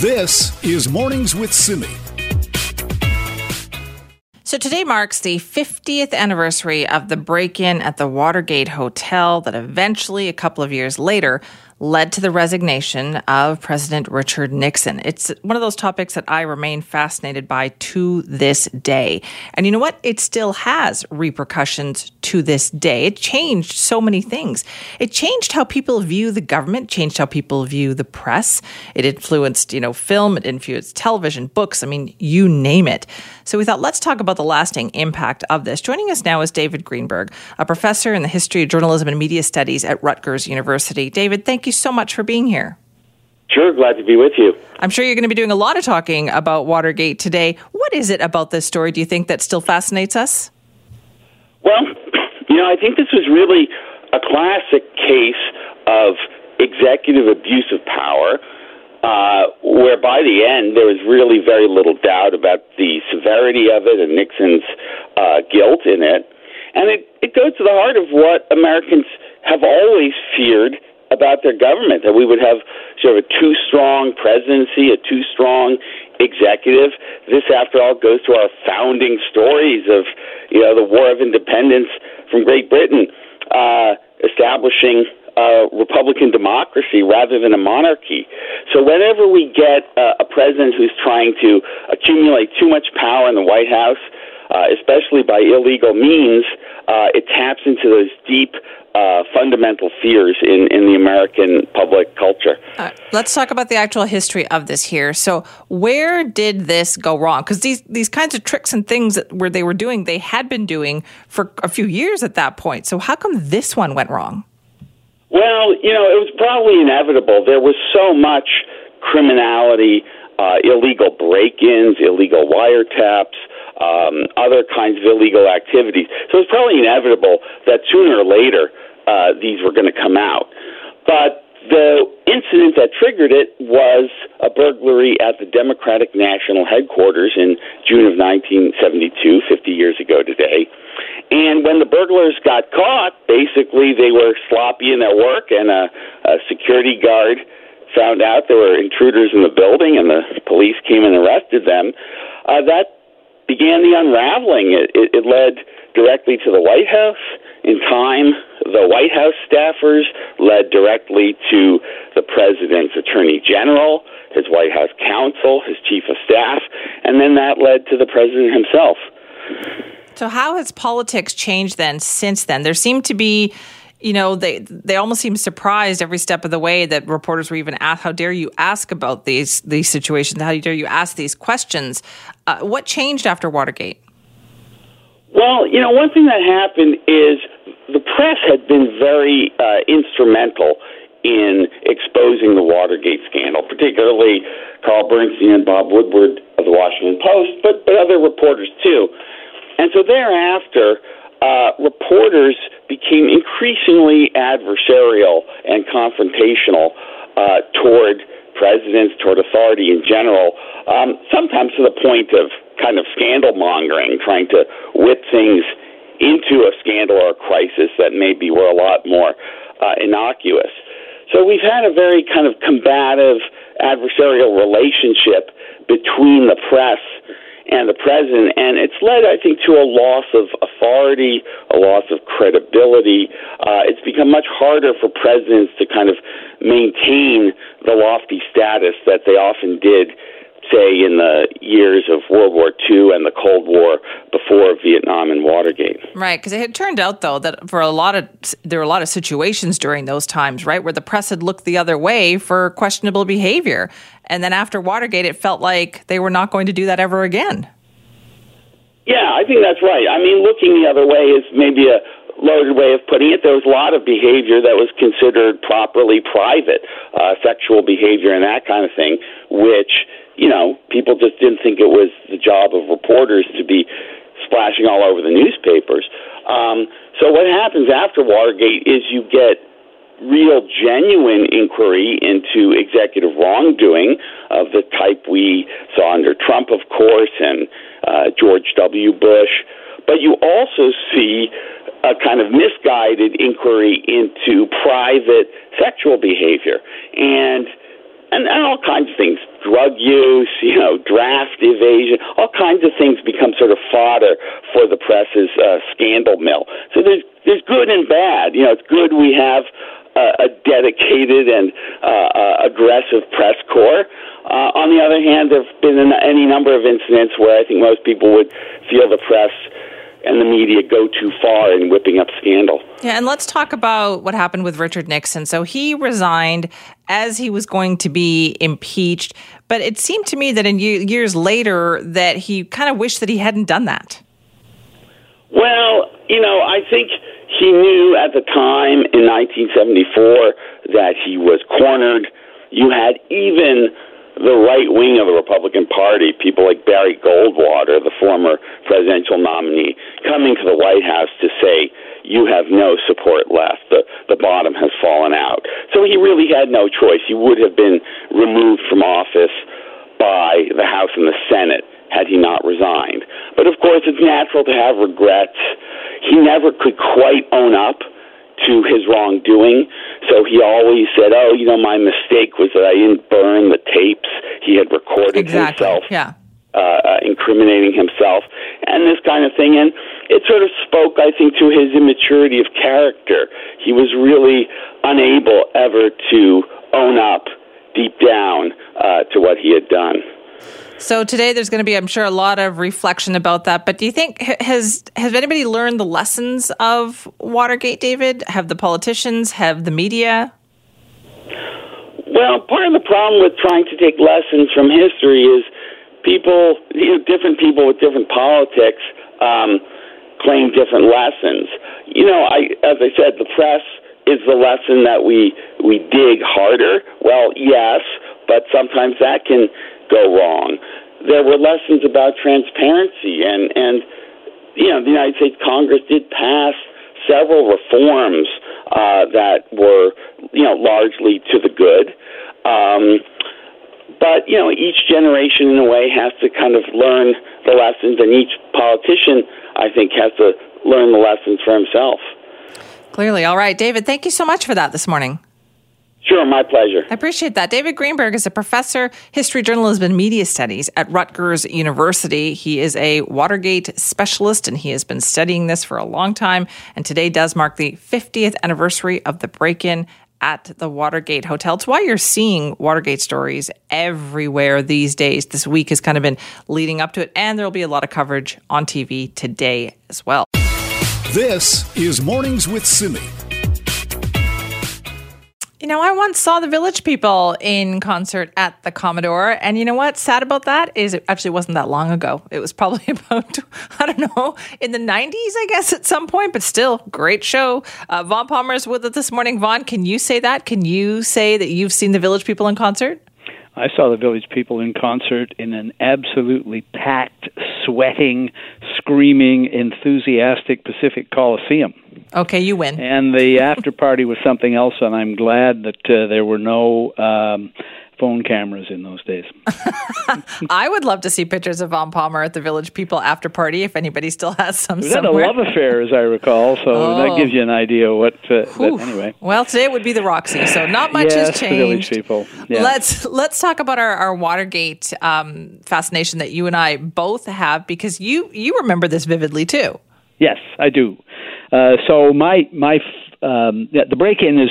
This is Mornings with Simi. So today marks the 50th anniversary of the break in at the Watergate Hotel that eventually, a couple of years later, led to the resignation of President Richard Nixon. It's one of those topics that I remain fascinated by to this day. And you know what? It still has repercussions to this day. It changed so many things. It changed how people view the government, changed how people view the press. It influenced, you know, film, it influenced television, books, I mean, you name it. So we thought let's talk about the lasting impact of this. Joining us now is David Greenberg, a professor in the history of journalism and media studies at Rutgers University. David, thank you you so much for being here. Sure, glad to be with you. I'm sure you're going to be doing a lot of talking about Watergate today. What is it about this story, do you think, that still fascinates us? Well, you know, I think this was really a classic case of executive abuse of power, uh, where by the end there was really very little doubt about the severity of it and Nixon's uh, guilt in it. And it, it goes to the heart of what Americans have always feared about their government, that we would have sort of a too strong presidency, a too strong executive. This, after all, goes to our founding stories of, you know, the War of Independence from Great Britain, uh, establishing a Republican democracy rather than a monarchy. So whenever we get uh, a president who's trying to accumulate too much power in the White House, uh, especially by illegal means, uh, it taps into those deep uh, fundamental fears in, in the American public culture. Uh, let's talk about the actual history of this here. So, where did this go wrong? Because these these kinds of tricks and things that where they were doing, they had been doing for a few years at that point. So, how come this one went wrong? Well, you know, it was probably inevitable. There was so much criminality, uh, illegal break-ins, illegal wiretaps um, other kinds of illegal activities. So it's probably inevitable that sooner or later uh, these were going to come out. But the incident that triggered it was a burglary at the Democratic National Headquarters in June of 1972, 50 years ago today. And when the burglars got caught, basically they were sloppy in their work, and a, a security guard found out there were intruders in the building, and the police came and arrested them. Uh, that began the unraveling. It, it, it led directly to the White House. In time, the White House staffers led directly to the president's attorney general, his White House counsel, his chief of staff, and then that led to the president himself. So, how has politics changed then since then? There seemed to be you know they they almost seem surprised every step of the way that reporters were even asked how dare you ask about these these situations? How dare you ask these questions? Uh, what changed after watergate? Well you know one thing that happened is the press had been very uh, instrumental in exposing the watergate scandal particularly carl bernstein and bob woodward of the washington post but but other reporters too. And so thereafter uh, reporters became increasingly adversarial and confrontational uh, toward presidents, toward authority in general, um, sometimes to the point of kind of scandal mongering, trying to whip things into a scandal or a crisis that maybe were a lot more uh, innocuous. So we've had a very kind of combative adversarial relationship between the press and the president. And it's led, I think, to a loss of authority, a loss of credibility. Uh, it's become much harder for presidents to kind of maintain the lofty status that they often did say in the years of World War II and the Cold War before Vietnam and Watergate. Right, because it had turned out though that for a lot of there were a lot of situations during those times, right, where the press had looked the other way for questionable behavior, and then after Watergate, it felt like they were not going to do that ever again. Yeah, I think that's right. I mean, looking the other way is maybe a loaded way of putting it. There was a lot of behavior that was considered properly private, uh, sexual behavior and that kind of thing, which, you know, people just didn't think it was the job of reporters to be splashing all over the newspapers. Um, so what happens after Watergate is you get real, genuine inquiry into executive wrongdoing of the type we saw under Trump, of course, and uh, George W. Bush. But you also see a kind of misguided inquiry into private sexual behavior. And and, and all kinds of things, drug use, you know, draft evasion, all kinds of things become sort of fodder for the press's uh, scandal mill. So there's there's good and bad. You know, it's good we have uh, a dedicated and uh, uh, aggressive press corps. Uh, on the other hand, there have been any number of incidents where I think most people would feel the press and the media go too far in whipping up scandal. Yeah, and let's talk about what happened with Richard Nixon. So he resigned as he was going to be impeached, but it seemed to me that in years later that he kind of wished that he hadn't done that. Well, you know, I think he knew at the time in 1974 that he was cornered. You had even the right wing of the Republican Party, people like Barry Goldwater, the former presidential nominee, coming to the White House to say, you have no support left. The, the bottom has fallen out. So he really had no choice. He would have been removed from office by the House and the Senate had he not resigned. But of course, it's natural to have regrets. He never could quite own up to his wrongdoing. So he always said, "Oh, you know, my mistake was that I didn't burn the tapes he had recorded exactly. himself." Yeah. Uh, uh, incriminating himself and this kind of thing. And it sort of spoke, I think, to his immaturity of character. He was really unable ever to own up deep down uh, to what he had done. So today there's going to be, I'm sure, a lot of reflection about that. But do you think has has anybody learned the lessons of Watergate, David? Have the politicians, have the media? Well, part of the problem with trying to take lessons from history is people, you know, different people with different politics um, claim different lessons. You know, I, as I said, the press is the lesson that we we dig harder. Well, yes, but sometimes that can go wrong. There were lessons about transparency, and and you know the United States Congress did pass several reforms uh, that were you know largely to the good. Um, but you know each generation in a way has to kind of learn the lessons, and each politician I think has to learn the lessons for himself. Clearly, all right, David. Thank you so much for that this morning. Sure, my pleasure. I appreciate that. David Greenberg is a professor, history, journalism, and media studies at Rutgers University. He is a Watergate specialist and he has been studying this for a long time. And today does mark the 50th anniversary of the break in at the Watergate Hotel. It's why you're seeing Watergate stories everywhere these days. This week has kind of been leading up to it, and there will be a lot of coverage on TV today as well. This is Mornings with Simi. You know, I once saw the Village People in concert at the Commodore, and you know what's sad about that is it actually wasn't that long ago. It was probably about I don't know in the '90s, I guess, at some point. But still, great show. Uh, Vaughn Palmer is with us this morning. Vaughn, can you say that? Can you say that you've seen the Village People in concert? I saw the Village People in concert in an absolutely packed, sweating, screaming, enthusiastic Pacific Coliseum. Okay, you win. And the after party was something else, and I'm glad that uh, there were no um, phone cameras in those days. I would love to see pictures of Vaughn Palmer at the Village People after party if anybody still has some. We had a love affair, as I recall, so oh. that gives you an idea what. Uh, anyway, well, today it would be the Roxy, so not much yes, has changed. The Village People. Yeah. Let's let's talk about our, our Watergate um, fascination that you and I both have because you you remember this vividly too. Yes, I do. Uh, so my my um, the break-in is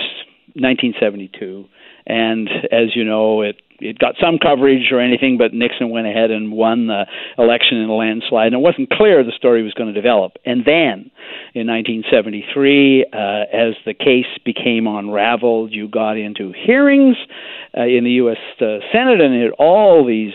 1972, and as you know, it it got some coverage or anything, but Nixon went ahead and won the election in a landslide, and it wasn't clear the story was going to develop. And then, in 1973, uh, as the case became unraveled, you got into hearings uh, in the U.S. Uh, Senate, and it, all these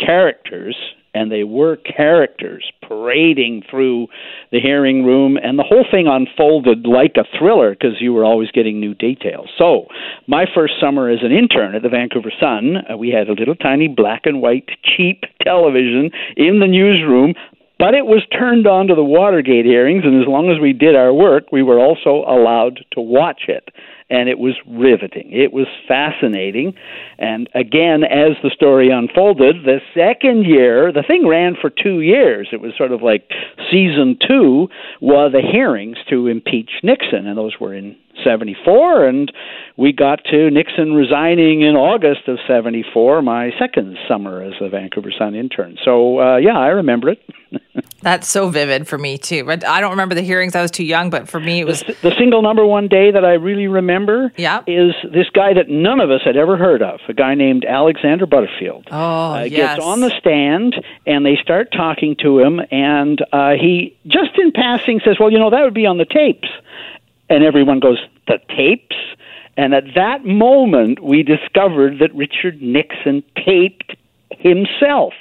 characters and they were characters parading through the hearing room, and the whole thing unfolded like a thriller because you were always getting new details. So, my first summer as an intern at the Vancouver Sun, uh, we had a little tiny black and white cheap television in the newsroom. But it was turned on to the Watergate hearings, and as long as we did our work, we were also allowed to watch it and it was riveting. It was fascinating. And again, as the story unfolded, the second year, the thing ran for two years. It was sort of like season two was the hearings to impeach Nixon, and those were in 74, and we got to Nixon resigning in August of 74, my second summer as a Vancouver Sun intern. So, uh, yeah, I remember it. That's so vivid for me too. But I don't remember the hearings; I was too young. But for me, it was the, the single number one day that I really remember. Yeah. is this guy that none of us had ever heard of, a guy named Alexander Butterfield. Oh, uh, yes. Gets on the stand, and they start talking to him, and uh, he just in passing says, "Well, you know, that would be on the tapes," and everyone goes, "The tapes." And at that moment, we discovered that Richard Nixon taped himself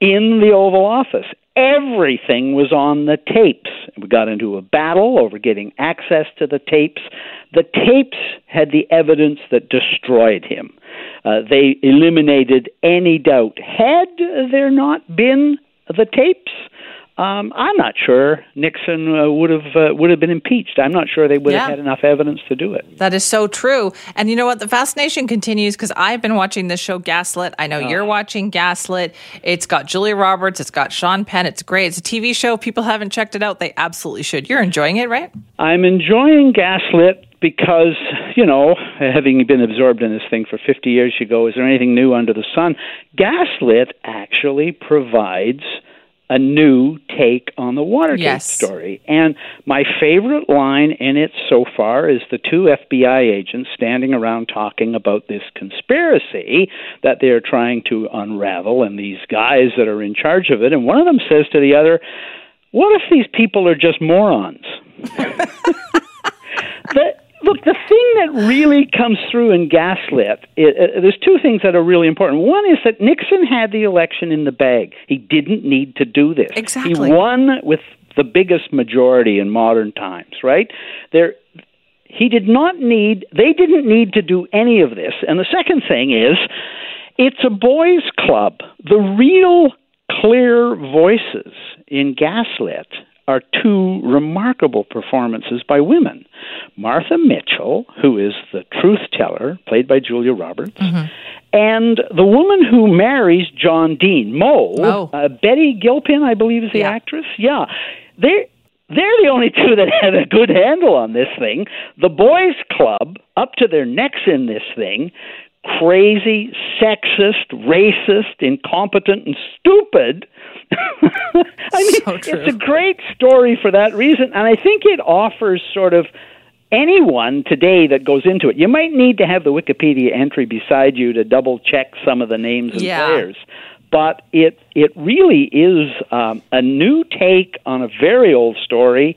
in the Oval Office. Everything was on the tapes. We got into a battle over getting access to the tapes. The tapes had the evidence that destroyed him. Uh, they eliminated any doubt. Had there not been the tapes, um, I'm not sure Nixon uh, would have uh, would have been impeached. I'm not sure they would Yeah. have had enough evidence to do it. That is so true. And you know what? The fascination continues because I've been watching this show, Gaslit. I know you're watching Gaslit. It's got Julia Roberts, it's got Sean Penn. It's great. It's a TV show. People haven't checked it out. They absolutely should. You're enjoying it, right? I'm enjoying Gaslit because, you know, having been absorbed in this thing for 50 years, you go, is there anything new under the sun? Gaslit actually provides a new take on the Watergate Yes. story. And my favorite line in it so far is the two FBI agents standing around talking about this conspiracy that they're trying to unravel and these guys that are in charge of it. And one of them says to the other, What if these people are just morons? the, look, the thing that really comes through in Gaslit, it, uh, there's two things that are really important. One is that Nixon had the election in the bag. He didn't need to do this. Exactly. He won with the biggest majority in modern times, right? There he did not need they didn't need to do any of this. And the second thing is it's a boys club. The real clear voices in Gaslit are two remarkable performances by women. Martha Mitchell, who is the truth teller, played by Julia Roberts, and the woman who marries John Dean, Mo, Mo. Uh, Betty Gilpin, I believe is the Yeah. actress. Yeah. They're, they're the only two that had a good handle on this thing. The boys club up to their necks in this thing, crazy, sexist, racist, incompetent and stupid. I mean, So it's a great story for that reason and I think it offers sort of anyone today that goes into it. You might need to have the Wikipedia entry beside you to double check some of the names and Yeah. players. But it it really is um, a new take on a very old story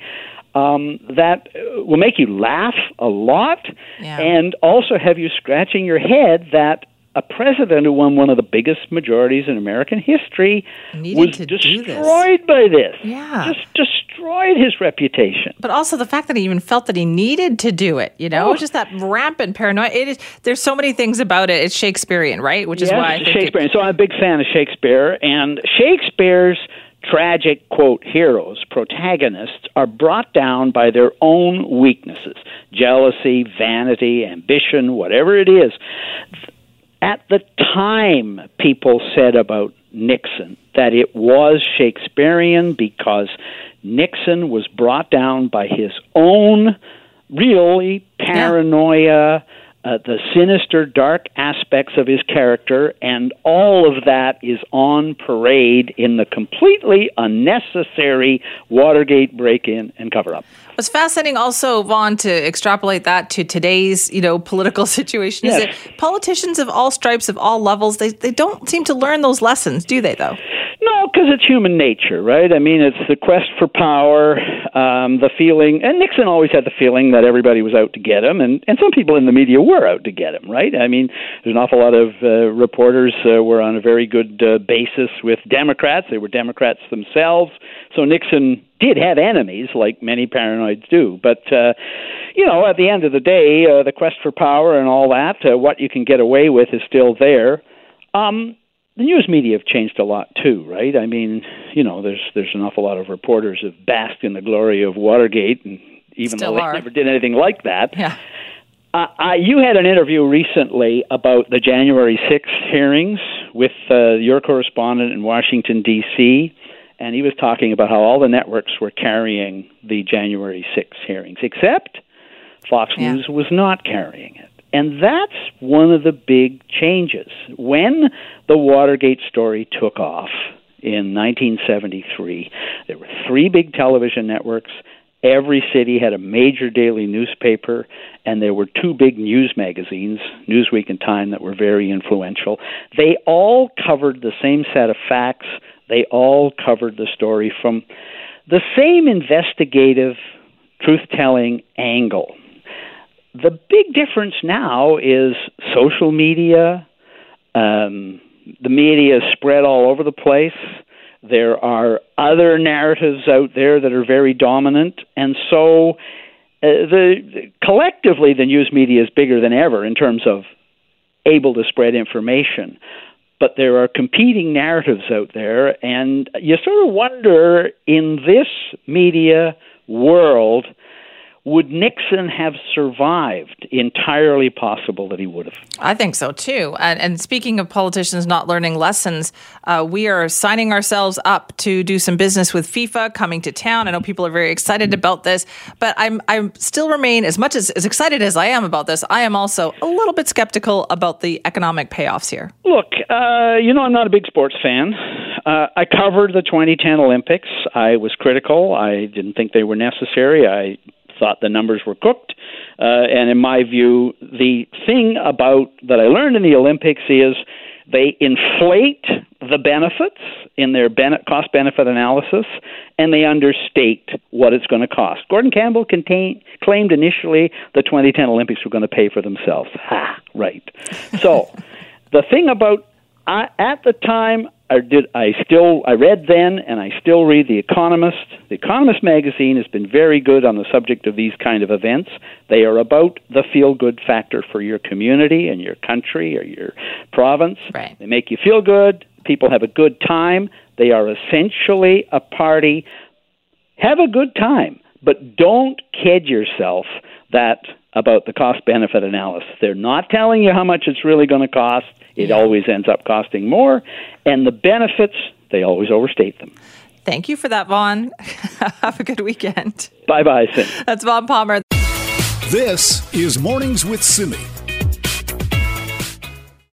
um, that will make you laugh a lot, Yeah. and also have you scratching your head that a president who won one of the biggest majorities in American history Needed was to do this. destroyed by this. Yeah. just destroyed his reputation. But also the fact that he even felt that he needed to do it, you know, Oh. just that rampant paranoia. It is. There's so many things about it. It's Shakespearean, right? Which is yes, why I think it- so I'm a big fan of Shakespeare, and Shakespeare's tragic quote heroes, protagonists, are brought down by their own weaknesses: jealousy, vanity, ambition, whatever it is. At the time, people said about Nixon that it was Shakespearean because Nixon was brought down by his own really paranoia, uh, the sinister, dark aspects of his character, and all of that is on parade in the completely unnecessary Watergate break in and cover up. It's fascinating also, Vaughn, to extrapolate that to today's, you know, political situation. Is Yes. that politicians of all stripes, of all levels, they, they don't seem to learn those lessons, do they, though? No, because it's human nature, right? I mean, it's the quest for power, um, the feeling, and Nixon always had the feeling that everybody was out to get him, and, and some people in the media were out to get him, right? I mean, there's an awful lot of uh, reporters uh, were on a very good uh, basis with Democrats. They were Democrats themselves, so Nixon did have enemies, like many paranoids do. But uh, you know, at the end of the day, uh, the quest for power and all that, uh, what you can get away with, is still there. Um, the news media have changed a lot too, right? I mean, you know, there's there's an awful lot of reporters who basked in the glory of Watergate, and even Still though they are. never did anything like that. Yeah. Uh, uh, you had an interview recently about the January 6th hearings with uh, your correspondent in Washington, D.C., and he was talking about how all the networks were carrying the January 6th hearings, except Fox yeah. News was not carrying it. And that's one of the big changes. When the Watergate story took off in 1973, there were three big television networks. Every city had a major daily newspaper, and there were two big news magazines, Newsweek and Time, that were very influential. They all covered the same set of facts. They all covered the story from the same investigative, truth telling angle. The big difference now is social media. Um, the media is spread all over the place. There are other narratives out there that are very dominant, and so uh, the collectively the news media is bigger than ever in terms of able to spread information. But there are competing narratives out there, and you sort of wonder in this media world would Nixon have survived? Entirely possible that he would have. I think so too. And, and speaking of politicians not learning lessons, uh, we are signing ourselves up to do some business with FIFA coming to town. I know people are very excited about this, but I'm I still remain as much as, as excited as I am about this. I am also a little bit skeptical about the economic payoffs here. Look, uh, you know, I'm not a big sports fan. Uh, I covered the 2010 Olympics. I was critical. I didn't think they were necessary. I thought the numbers were cooked. Uh, and in my view, the thing about that I learned in the Olympics is they inflate the benefits in their cost benefit analysis and they understate what it's going to cost. Gordon Campbell claimed initially the 2010 Olympics were going to pay for themselves. Ha, right. So the thing about I, at the time I did I still I read then and I still read The Economist. The Economist magazine has been very good on the subject of these kind of events. They are about the feel good factor for your community and your country or your province. Right. They make you feel good, people have a good time. They are essentially a party. Have a good time, but don't kid yourself that about the cost benefit analysis. They're not telling you how much it's really going to cost. It yeah. always ends up costing more. And the benefits, they always overstate them. Thank you for that, Vaughn. Have a good weekend. Bye bye, Sim. That's Vaughn Palmer. This is Mornings with Simi.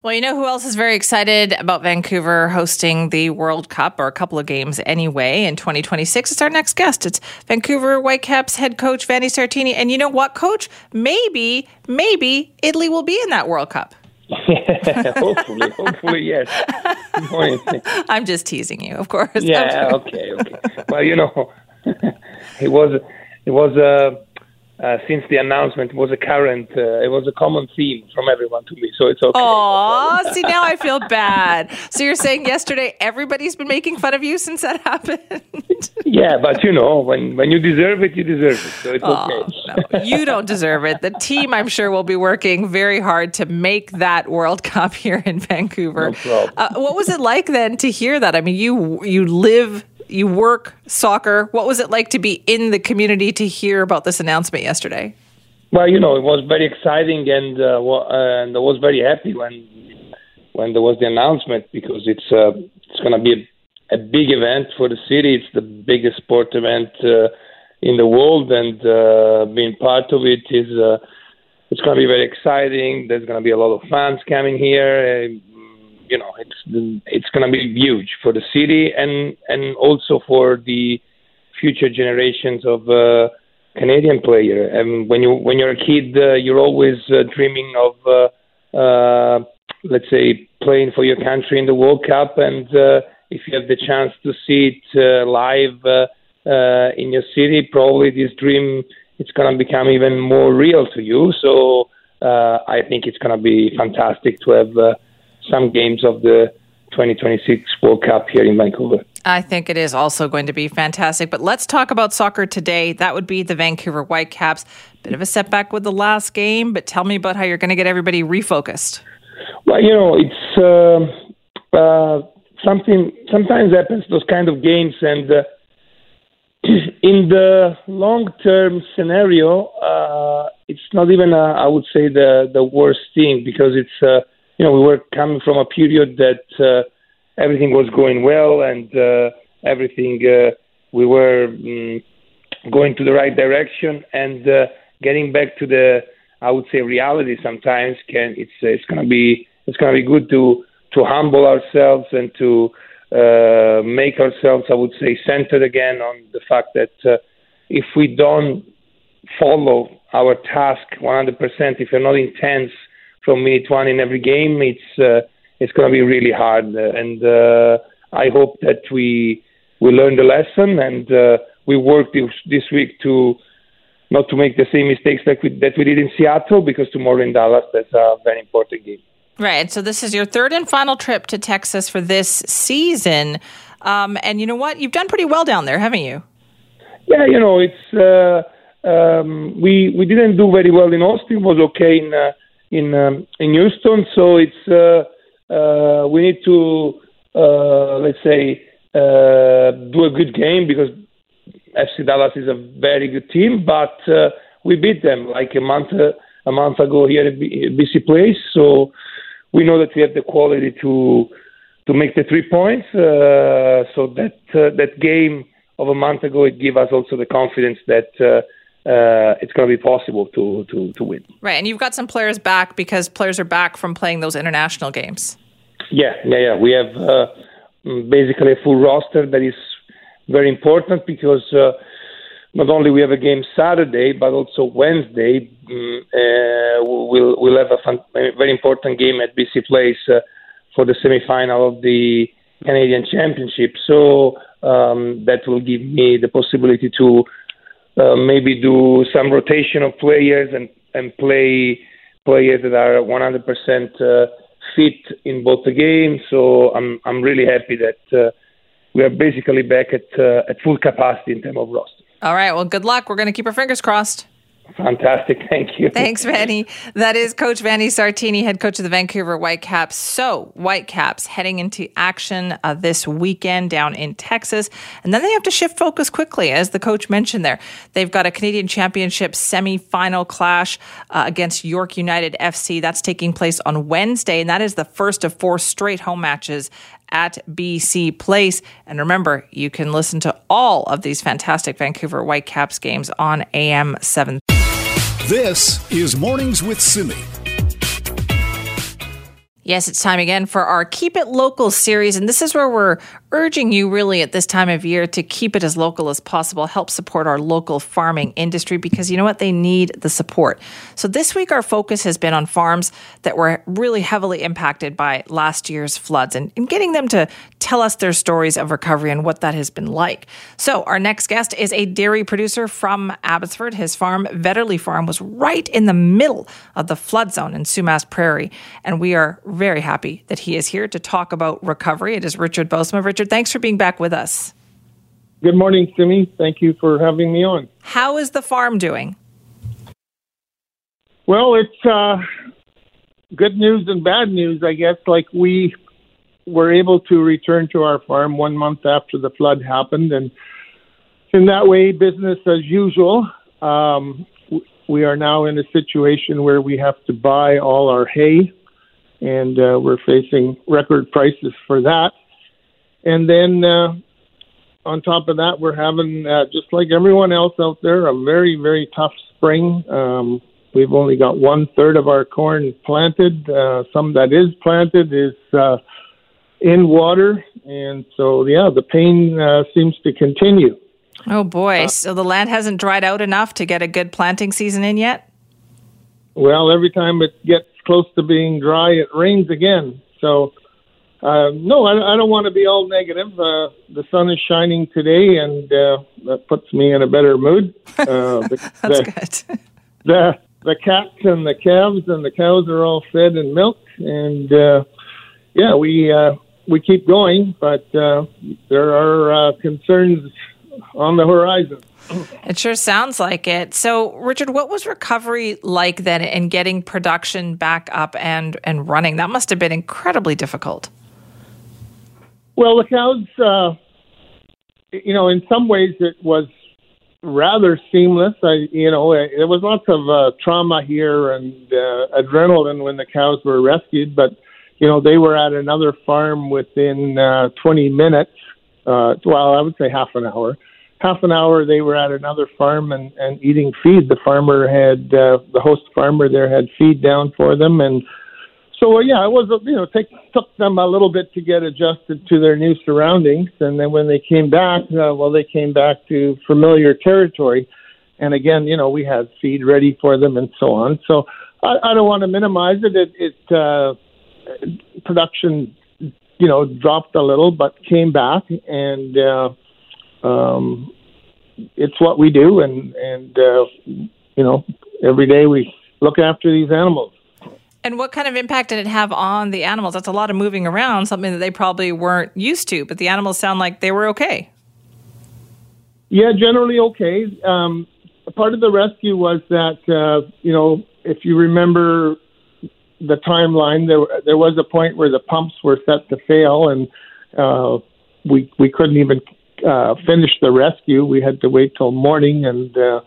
Well, you know who else is very excited about Vancouver hosting the World Cup or a couple of games anyway in 2026? It's our next guest. It's Vancouver Whitecaps head coach Vanni Sartini. And you know what, coach? Maybe, maybe Italy will be in that World Cup. hopefully, hopefully, yes. I'm just teasing you, of course. Yeah, okay, okay. Well, you know, it was it was uh, uh, since the announcement was a current, uh, it was a common theme from everyone to me, so it's okay. Oh, see now I feel bad. So you're saying yesterday everybody's been making fun of you since that happened? yeah, but you know, when when you deserve it, you deserve it, so it's oh, okay. no, you don't deserve it. The team, I'm sure, will be working very hard to make that World Cup here in Vancouver. No problem. Uh, what was it like then to hear that? I mean, you you live you work soccer. What was it like to be in the community to hear about this announcement yesterday? Well, you know, it was very exciting, and uh, and I was very happy when when there was the announcement because it's uh, it's going to be a, a, big event for the city. It's the biggest sport event uh, in the world, and uh, being part of it is uh, it's going to be very exciting. There's going to be a lot of fans coming here you know it's it's going to be huge for the city and and also for the future generations of uh, Canadian player. And when you when you're a kid, uh, you're always uh, dreaming of uh, uh, let's say playing for your country in the World Cup. And uh, if you have the chance to see it uh, live uh, uh, in your city, probably this dream it's going to become even more real to you. So uh, I think it's going to be fantastic to have. Uh, some games of the 2026 World Cup here in Vancouver. I think it is also going to be fantastic. But let's talk about soccer today. That would be the Vancouver Whitecaps. Bit of a setback with the last game, but tell me about how you're going to get everybody refocused. Well, you know, it's uh, uh, something sometimes happens, those kind of games, and uh, in the long term scenario, uh, it's not even, a, I would say, the, the worst thing because it's uh, you know, we were coming from a period that uh, everything was going well and uh, everything uh, we were um, going to the right direction. And uh, getting back to the I would say reality sometimes can it's it's gonna be it's gonna be good to to humble ourselves and to uh, make ourselves I would say centered again on the fact that uh, if we don't follow our task 100%, if you're not intense from minute one in every game, it's uh, it's going to be really hard. And uh, I hope that we we learn the lesson and uh, we work this, this week to not to make the same mistakes that we, that we did in Seattle because tomorrow in Dallas that's a very important game. Right. So this is your third and final trip to Texas for this season. Um, and you know what? You've done pretty well down there, haven't you? Yeah, you know, it's uh, um, we we didn't do very well in Austin. Was okay in uh, in um, in Houston. So it's uh, uh, we need to uh, let's say uh, do a good game because FC Dallas is a very good team, but uh, we beat them like a month uh, a month ago here at BC Place. So we know that we have the quality to to make the three points. Uh, so that uh, that game of a month ago, it gave us also the confidence that. Uh, uh, it's going to be possible to, to, to win. Right, and you've got some players back because players are back from playing those international games. Yeah, yeah, yeah. We have uh, basically a full roster that is very important because uh, not only we have a game Saturday, but also Wednesday. Mm, uh, we'll we'll have a, fun, a, very important game at BC Place uh, for the semifinal of the Canadian Championship. So um, that will give me the possibility to uh, maybe do some rotation of players and and play players that are 100% uh, fit in both the games. So I'm I'm really happy that uh, we are basically back at uh, at full capacity in terms of roster. All right. Well, good luck. We're going to keep our fingers crossed. Fantastic. Thank you. Thanks, Vanni. That is Coach Vanni Sartini, head coach of the Vancouver Whitecaps. So, Whitecaps heading into action uh, this weekend down in Texas. And then they have to shift focus quickly, as the coach mentioned there. They've got a Canadian Championship semi-final clash uh, against York United FC. That's taking place on Wednesday, and that is the first of four straight home matches at BC Place. And remember, you can listen to all of these fantastic Vancouver Whitecaps games on AM 7. This is Mornings with Simi. Yes, it's time again for our Keep It Local series. And this is where we're urging you really at this time of year to keep it as local as possible, help support our local farming industry because you know what? They need the support. So this week, our focus has been on farms that were really heavily impacted by last year's floods and, and getting them to tell us their stories of recovery and what that has been like. So our next guest is a dairy producer from Abbotsford. His farm, Vetterly Farm, was right in the middle of the flood zone in Sumas Prairie. And we are very happy that he is here to talk about recovery. It is Richard Bosma. Richard, thanks for being back with us. Good morning, Simi. Thank you for having me on. How is the farm doing? Well, it's uh, good news and bad news, I guess. Like we were able to return to our farm one month after the flood happened, and in that way, business as usual. Um, we are now in a situation where we have to buy all our hay and uh, we're facing record prices for that. And then uh, on top of that, we're having, uh, just like everyone else out there, a very, very tough spring. Um, we've only got one third of our corn planted. Uh, some that is planted is uh, in water. And so, yeah, the pain uh, seems to continue. Oh, boy. So the land hasn't dried out enough to get a good planting season in yet? Well, every time it gets close to being dry, it rains again. So, uh, no, I, I don't want to be all negative. Uh, the sun is shining today, and uh, that puts me in a better mood. Uh, the, That's the, good. the the cats and the calves and the cows are all fed and milked, and uh, yeah, we uh, we keep going, but uh, there are uh, concerns on the horizon. It sure sounds like it. So, Richard, what was recovery like then in getting production back up and, and running? That must have been incredibly difficult. Well, the cows, uh, you know, in some ways it was rather seamless. I, you know, there was lots of uh, trauma here and uh, adrenaline when the cows were rescued, but you know, they were at another farm within uh, 20 minutes. Uh, well, I would say half an hour half an hour they were at another farm and, and eating feed. The farmer had uh, the host farmer there had feed down for them, and so yeah, it was you know take, took them a little bit to get adjusted to their new surroundings, and then when they came back, uh, well, they came back to familiar territory, and again, you know, we had feed ready for them and so on. So I, I don't want to minimize it. It, it uh, production, you know, dropped a little, but came back, and uh, um, it's what we do, and and uh, you know, every day we look after these animals. And what kind of impact did it have on the animals? That's a lot of moving around, something that they probably weren't used to. But the animals sound like they were okay. Yeah, generally okay. Um, part of the rescue was that uh, you know if you remember the timeline, there there was a point where the pumps were set to fail, and uh, we we couldn't even uh, finish the rescue. We had to wait till morning, and uh,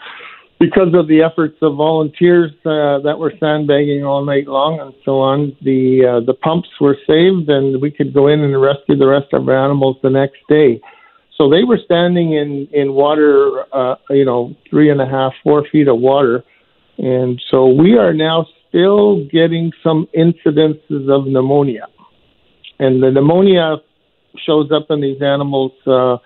because of the efforts of volunteers uh, that were sandbagging all night long and so on, the uh, the pumps were saved, and we could go in and rescue the rest of our animals the next day. So they were standing in in water, uh, you know, three and a half, four feet of water, and so we are now still getting some incidences of pneumonia, and the pneumonia shows up in these animals. Uh,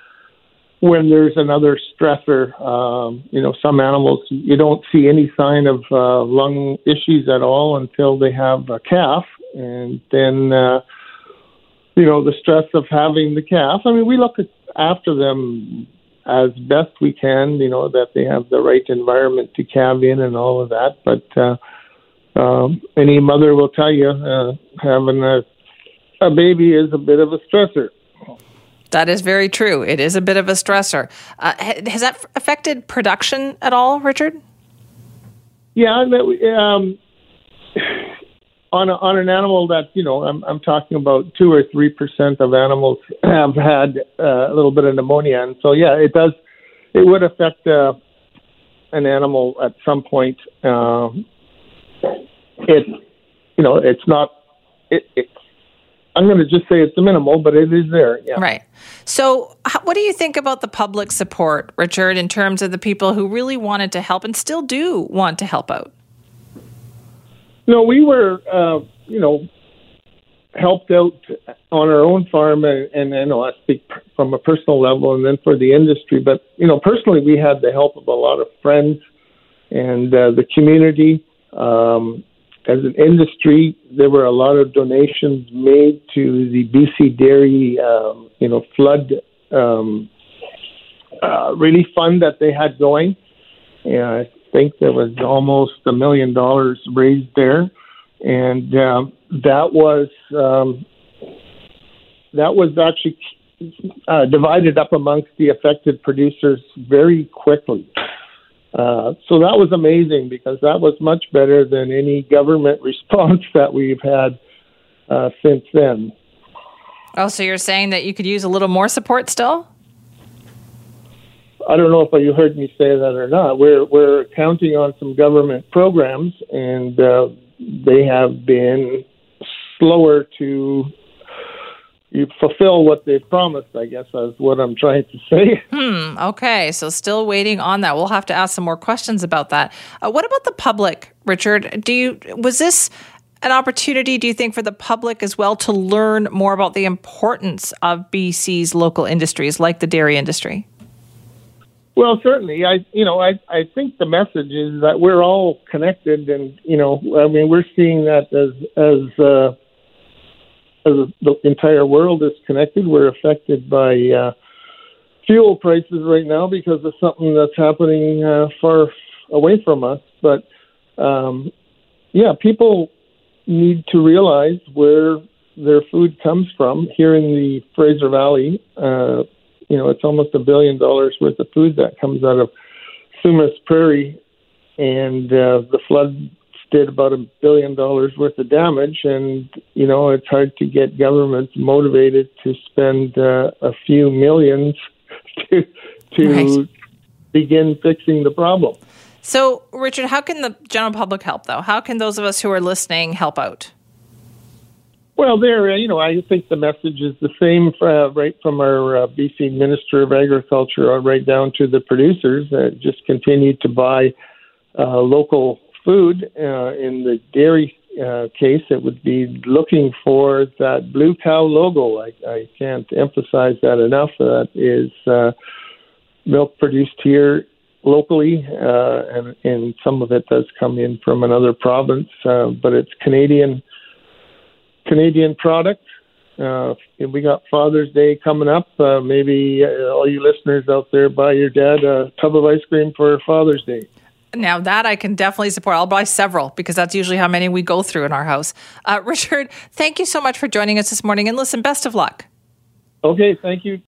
when there's another stressor. Um, you know, some animals you don't see any sign of uh, lung issues at all until they have a calf, and then uh, you know the stress of having the calf. I mean, we look at, after them as best we can. You know that they have the right environment to calve in and all of that, but. Uh, um, any mother will tell you uh, having a, a baby is a bit of a stressor. That is very true. It is a bit of a stressor. Uh, has that affected production at all, Richard? Yeah, um, on a, on an animal that you know, I'm I'm talking about two or three percent of animals have had uh, a little bit of pneumonia, and so yeah, it does. It would affect uh, an animal at some point. Uh, it, you know, it's not. It, it I'm going to just say it's minimal, but it is there. Yeah. Right. So, what do you think about the public support, Richard, in terms of the people who really wanted to help and still do want to help out? No, we were, uh, you know, helped out on our own farm, and, and I know I speak from a personal level, and then for the industry. But you know, personally, we had the help of a lot of friends and uh, the community. Um, as an industry, there were a lot of donations made to the BC Dairy, um, you know, flood um, uh, relief fund that they had going. And I think there was almost a million dollars raised there, and uh, that was um, that was actually uh, divided up amongst the affected producers very quickly. Uh, so that was amazing because that was much better than any government response that we've had uh, since then. Oh, so you're saying that you could use a little more support still? I don't know if you heard me say that or not. We're we're counting on some government programs, and uh, they have been slower to you fulfill what they've promised, I guess is what I'm trying to say. Hmm. Okay. So still waiting on that. We'll have to ask some more questions about that. Uh, what about the public, Richard? Do you was this an opportunity, do you think, for the public as well to learn more about the importance of BC's local industries like the dairy industry? Well, certainly. I, you know, I, I think the message is that we're all connected, and you know, I mean, we're seeing that as as uh, as the entire world is connected. We're affected by uh, fuel prices right now because of something that's happening uh, far away from us. But um, yeah, people need to realize where their food comes from. Here in the Fraser Valley, uh, you know, it's almost a billion dollars worth of food that comes out of Sumas Prairie, and uh, the flood did about a billion dollars worth of damage, and you know it's hard to get governments motivated to spend uh, a few millions to to right. begin fixing the problem. So, Richard, how can the general public help, though? How can those of us who are listening help out? Well, there, uh, you know, I think the message is the same uh, right from our uh, BC Minister of Agriculture right down to the producers. Uh, just continue to buy uh, local food. Uh, in the dairy uh, case, it would be looking for that blue cow logo. I, I can't emphasize that enough. That is uh, milk produced here locally, uh, and, and some of it does come in from another province, uh, but it's Canadian Canadian product. Uh, we got Father's Day coming up. Uh, maybe uh, all you listeners out there buy your dad a tub of ice cream for Father's Day. Now that I can definitely support. I'll buy several because that's usually how many we go through in our house. Uh, Richard, thank you so much for joining us this morning. And listen, best of luck. Okay, thank you.